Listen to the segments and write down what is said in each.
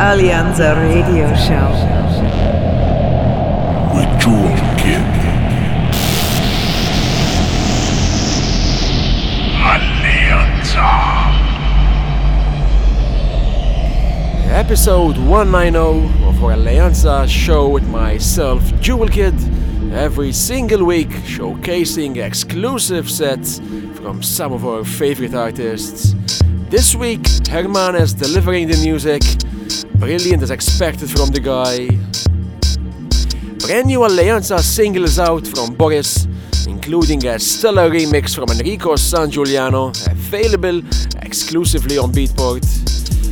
Alleanza Radio Show. With Jewel Kid. Alleanza. Episode 190 of our Alleanza show with myself, Jewel Kid, every single week showcasing exclusive sets from some of our favorite artists. This week, Herman is delivering the music. Brilliant as expected from the guy. Brand new Alleanza singles out from Boris, including a stellar remix from Enrico Sangiuliano, available exclusively on Beatport.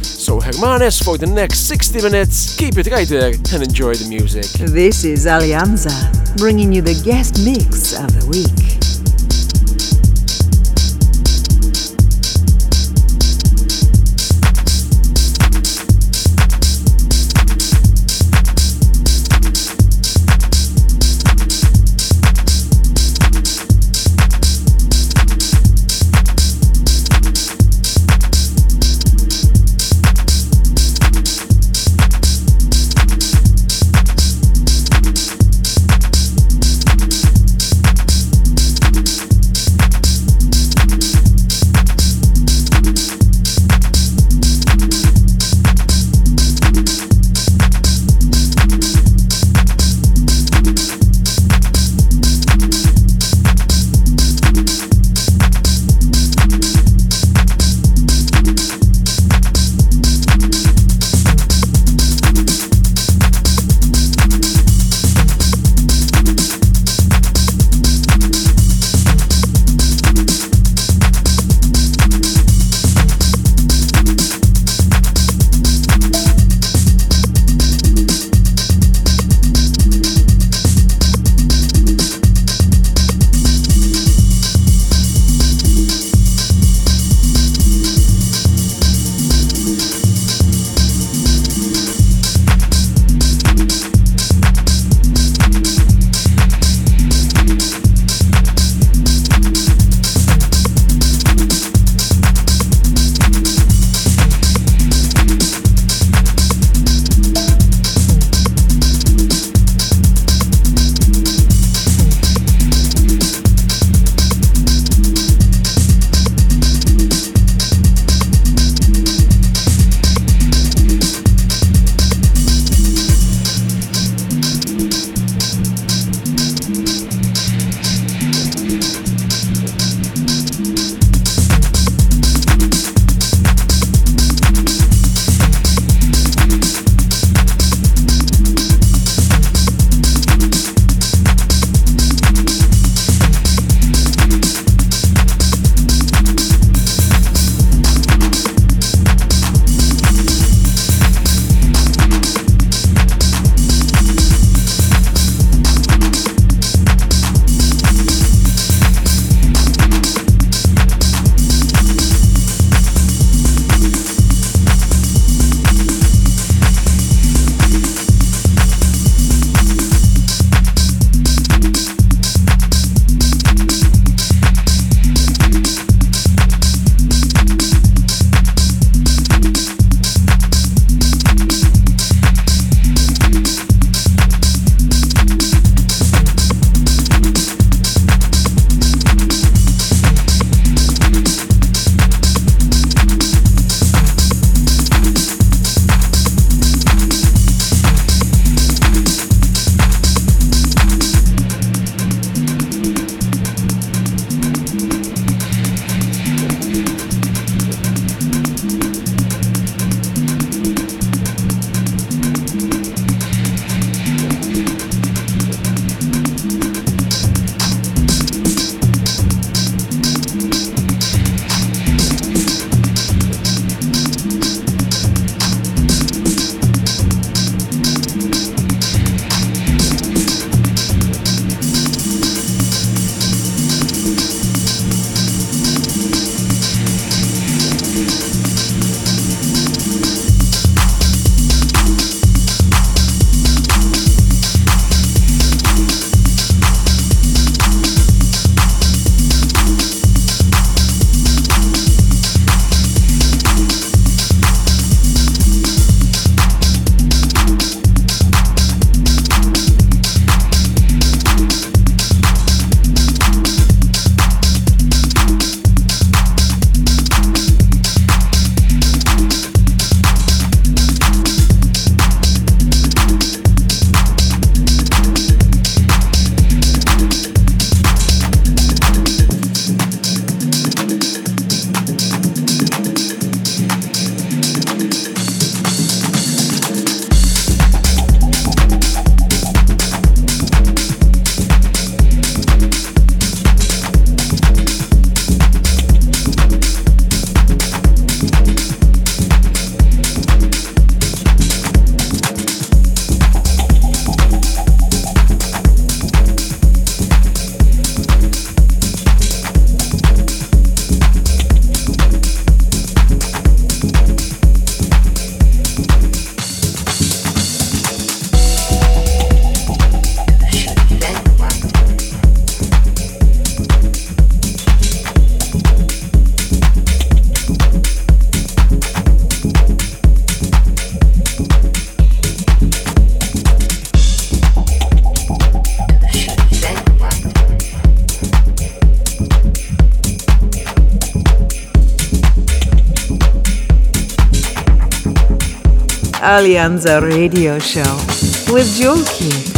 So Hermanez for the next 60 minutes, keep it right there and enjoy the music. This is Alleanza, bringing you the guest mix of the week. Alleanza Radio Show with Jewel Kid.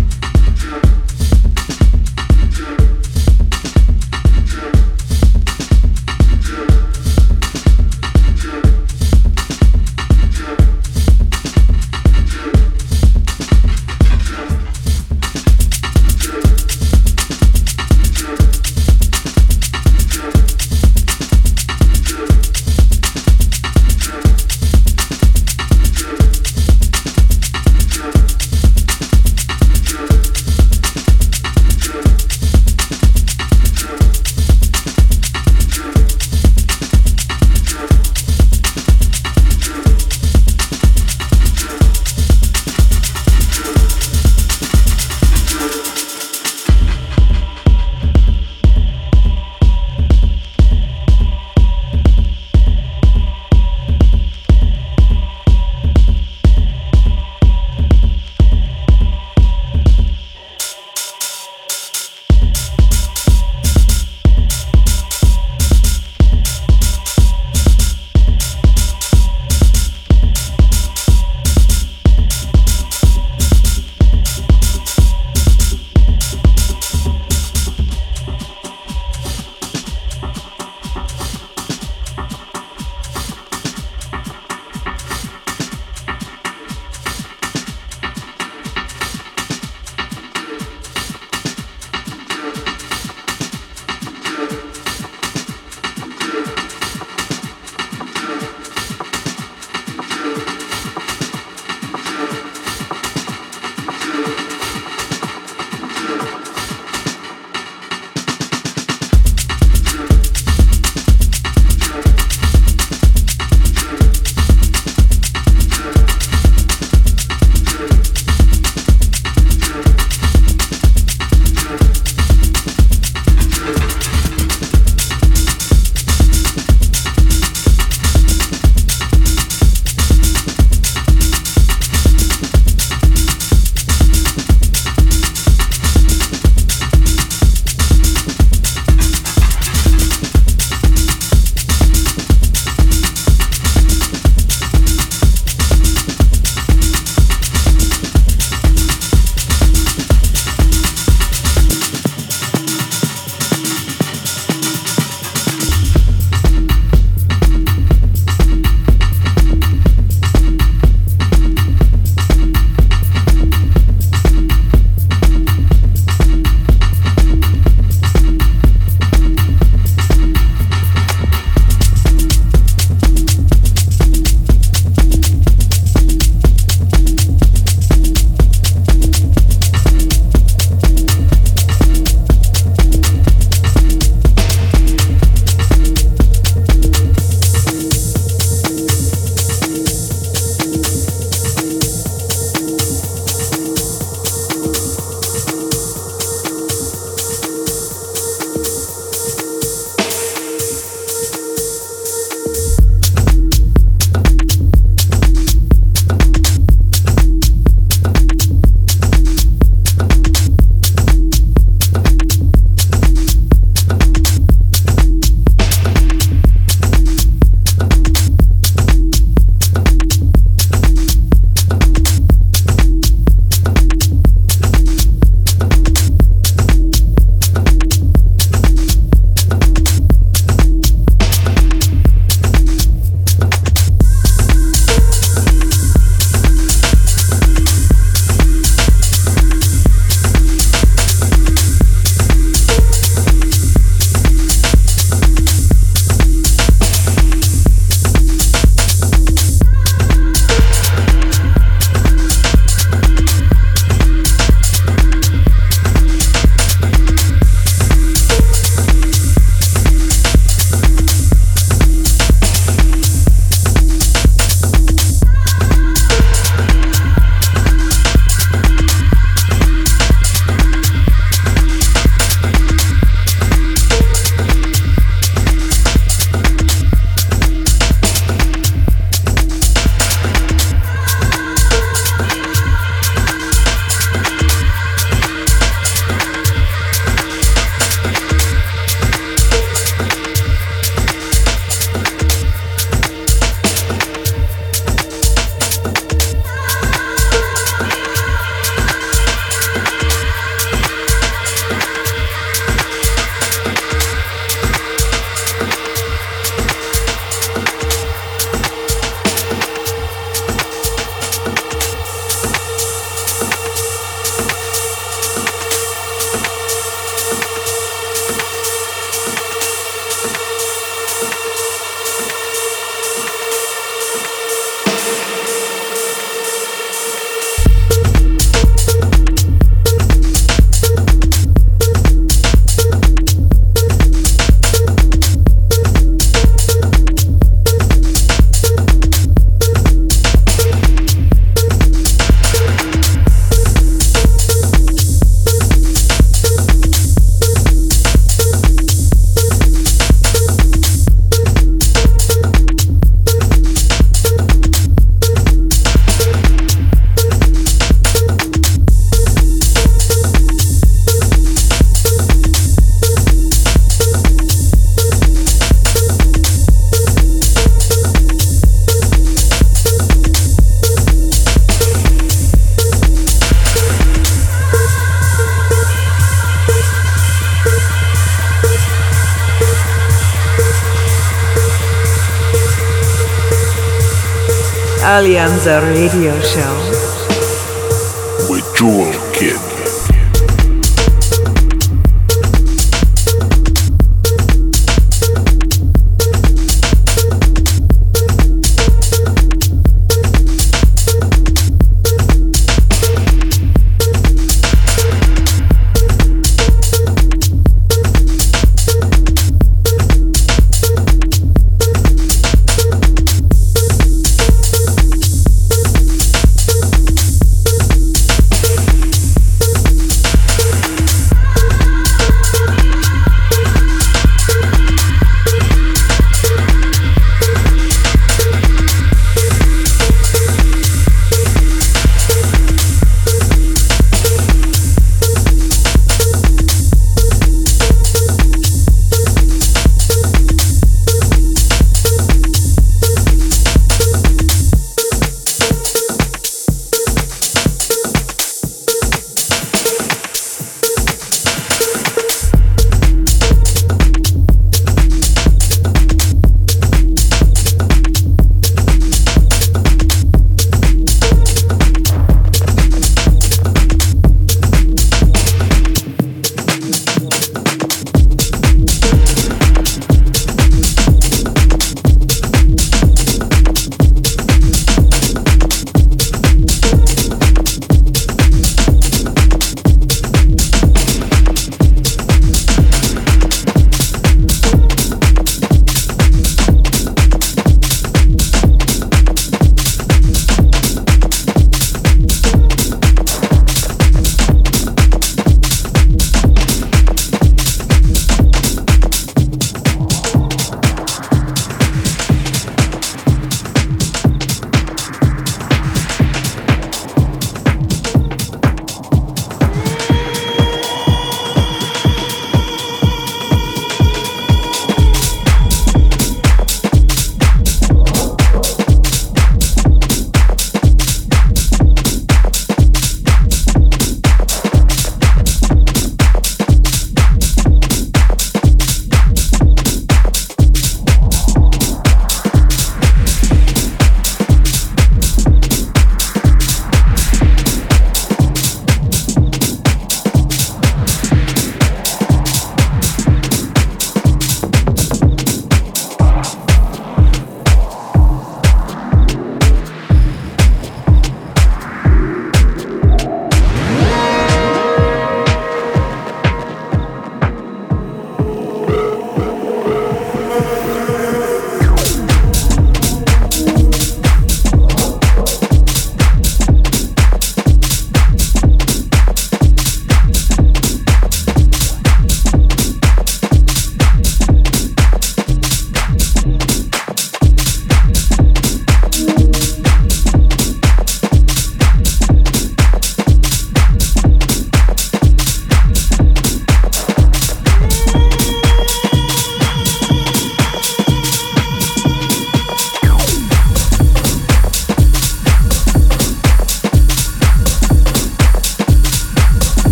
Radio Show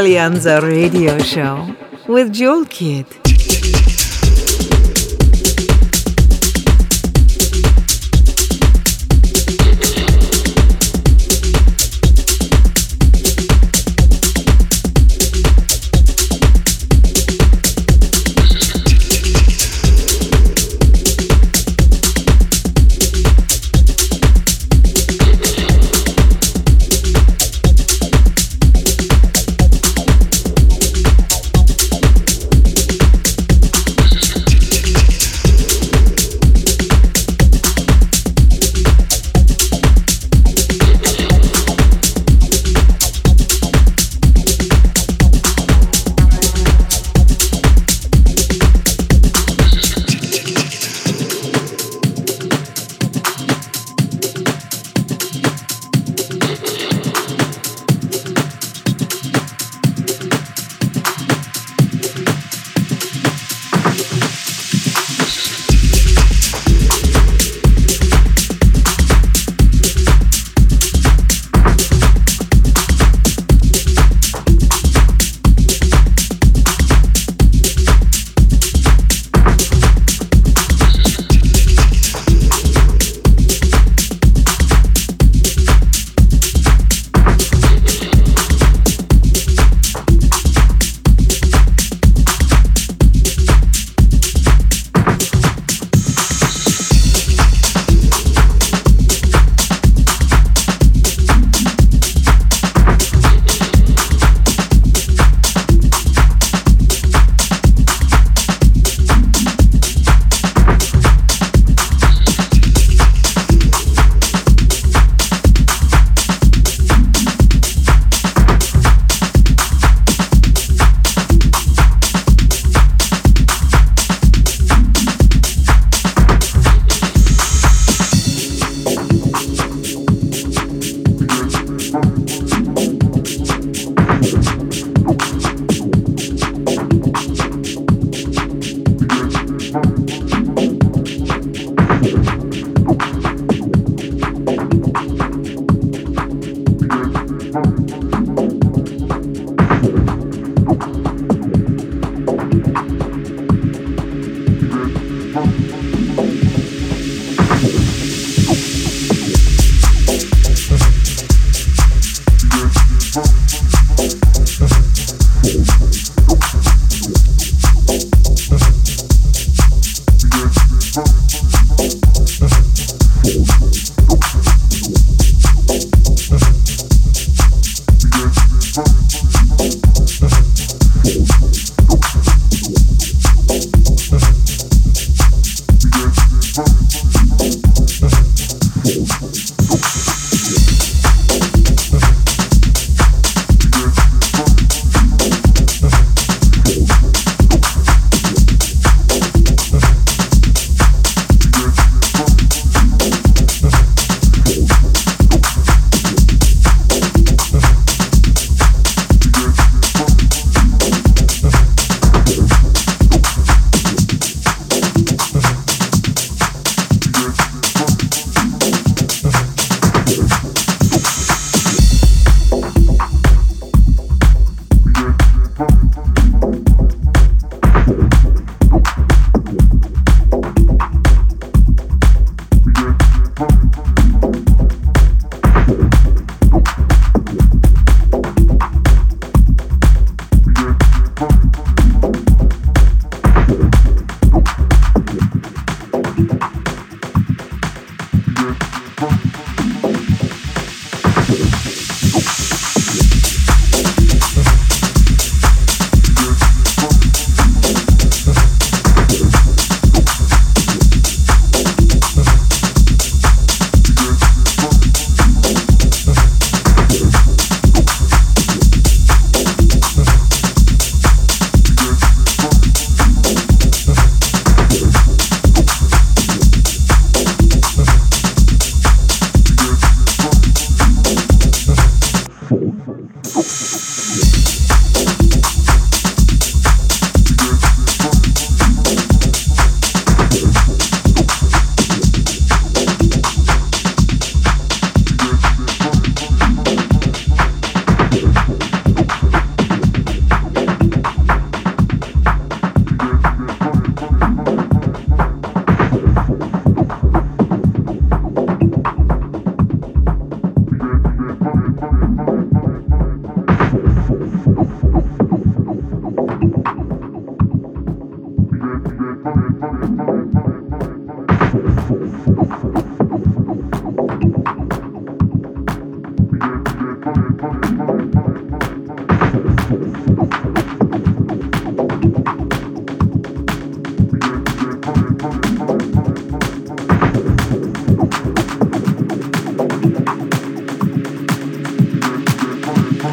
Alleanza Radio Show with Jewel Kid.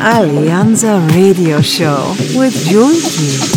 Alleanza Radio Show with Jewel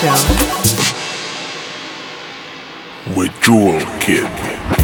Show. With Jewel Kid.